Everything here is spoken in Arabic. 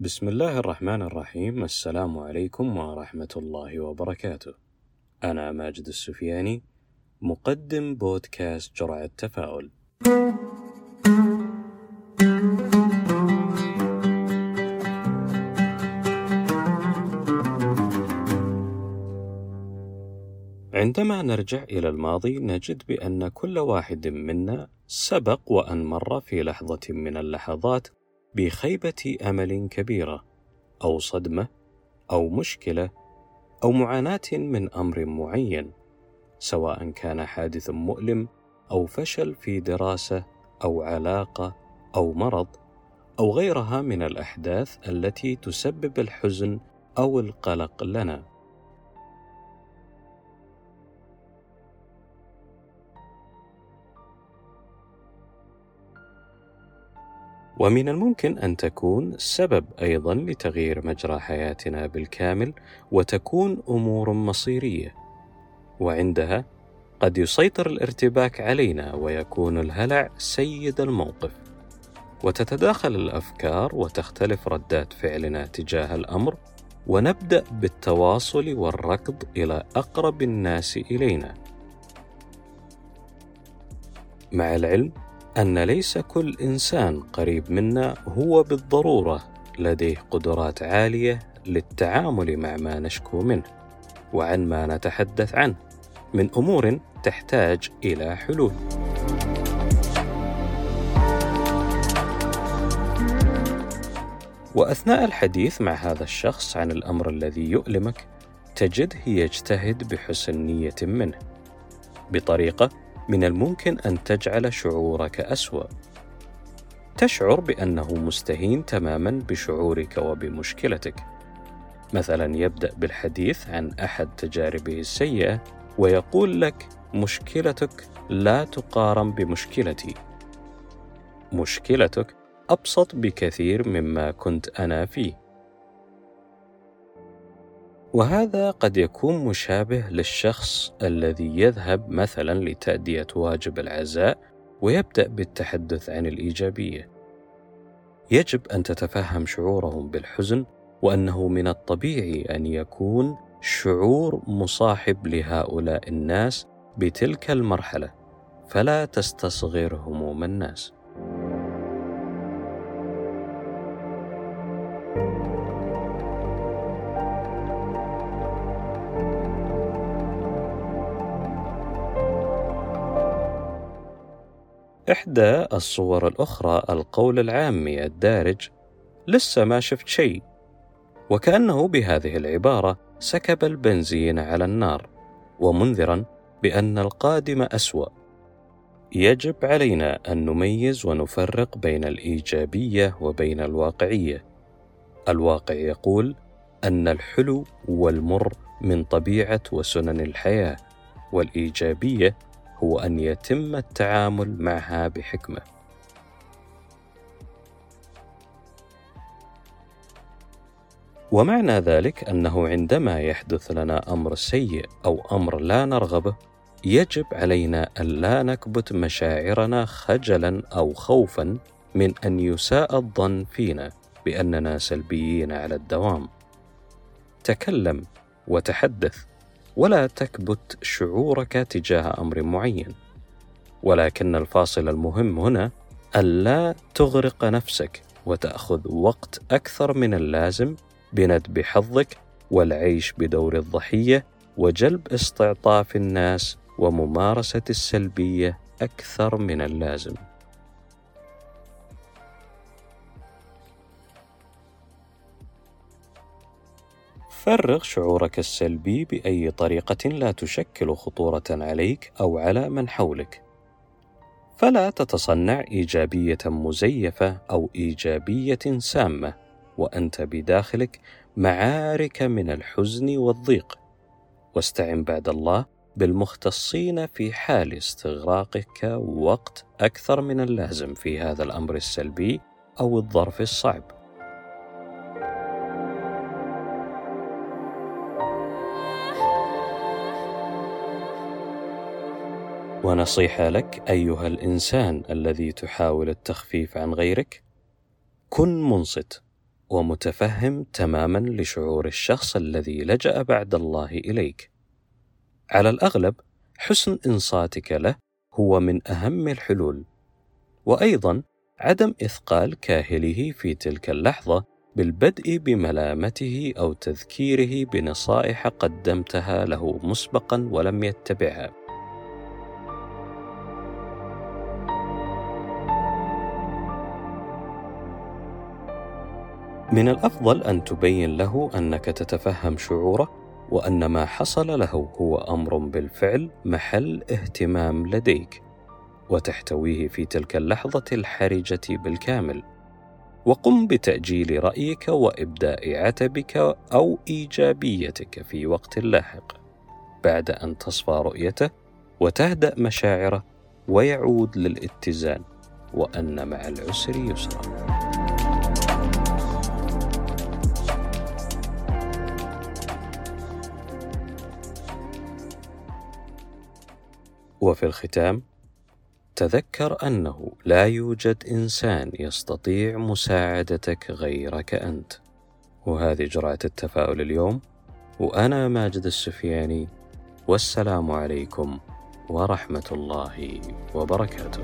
بسم الله الرحمن الرحيم السلام عليكم ورحمة الله وبركاته. أنا ماجد السفياني مقدم بودكاست جرعة تفاؤل. عندما نرجع إلى الماضي نجد بأن كل واحد منا سبق وأن مر في لحظة من اللحظات بخيبة أمل كبيرة أو صدمة أو مشكلة أو معاناة من أمر معين سواء كان حادث مؤلم أو فشل في دراسة أو علاقة أو مرض أو غيرها من الأحداث التي تسبب الحزن أو القلق لنا. ومن الممكن أن تكون سبب أيضا لتغيير مجرى حياتنا بالكامل وتكون أمور مصيرية. وعندها قد يسيطر الارتباك علينا ويكون الهلع سيد الموقف. وتتداخل الأفكار وتختلف ردات فعلنا تجاه الأمر ونبدأ بالتواصل والركض إلى أقرب الناس إلينا. مع العلم أن ليس كل إنسان قريب منا هو بالضرورة لديه قدرات عالية للتعامل مع ما نشكو منه وعن ما نتحدث عنه من أمور تحتاج إلى حلول. وأثناء الحديث مع هذا الشخص عن الأمر الذي يؤلمك تجده يجتهد بحسن نية منه بطريقة من الممكن أن تجعل شعورك أسوأ. تشعر بأنه مستهين تماما بشعورك وبمشكلتك. مثلا يبدأ بالحديث عن أحد تجاربه السيئة ويقول لك مشكلتك لا تقارن بمشكلتي. مشكلتك أبسط بكثير مما كنت أنا فيه. وهذا قد يكون مشابه للشخص الذي يذهب مثلا لتأدية واجب العزاء ويبدأ بالتحدث عن الإيجابية. يجب أن تتفهم شعورهم بالحزن وأنه من الطبيعي أن يكون شعور مصاحب لهؤلاء الناس بتلك المرحلة، فلا تستصغر هموم الناس. إحدى الصور الأخرى القول العامي الدارج لسه ما شفت شيء. وكأنه بهذه العبارة سكب البنزين على النار ومنذرا بأن القادم أسوأ. يجب علينا أن نميز ونفرق بين الإيجابية وبين الواقعية. الواقع يقول أن الحلو والمر من طبيعة وسنن الحياة والإيجابية هو أن يتم التعامل معها بحكمة. ومعنى ذلك أنه عندما يحدث لنا أمر سيء أو أمر لا نرغبه يجب علينا أن لا نكبت مشاعرنا خجلا أو خوفا من أن يساء الظن فينا بأننا سلبيين على الدوام. تكلم وتحدث. ولا تكبت شعورك تجاه أمر معين. ولكن الفاصل المهم هنا ألا تغرق نفسك وتأخذ وقت أكثر من اللازم بندب حظك والعيش بدور الضحية وجلب استعطاف الناس وممارسة السلبية أكثر من اللازم. فرغ شعورك السلبي بأي طريقة لا تشكل خطورة عليك أو على من حولك. فلا تتصنع إيجابية مزيفة أو إيجابية سامة وأنت بداخلك معارك من الحزن والضيق. واستعن بعد الله بالمختصين في حال استغراقك وقت أكثر من اللازم في هذا الأمر السلبي أو الظرف الصعب. ونصيحة لك أيها الإنسان الذي تحاول التخفيف عن غيرك كن منصت ومتفهم تماما لشعور الشخص الذي لجأ بعد الله إليك. على الأغلب حسن إنصاتك له هو من أهم الحلول وأيضا عدم إثقال كاهله في تلك اللحظة بالبدء بملامته أو تذكيره بنصائح قدمتها له مسبقا ولم يتبعها. من الأفضل أن تبين له أنك تتفهم شعوره وأن ما حصل له هو أمر بالفعل محل اهتمام لديك وتحتويه في تلك اللحظة الحرجة بالكامل. وقم بتأجيل رأيك وإبداء عتبك أو إيجابيتك في وقت لاحق. بعد أن تصفى رؤيته وتهدأ مشاعره ويعود للاتزان وأن مع العسر يسرا. وفي الختام تذكر أنه لا يوجد إنسان يستطيع مساعدتك غيرك أنت. وهذه جرعة التفاؤل اليوم وأنا ماجد السفياني والسلام عليكم ورحمة الله وبركاته.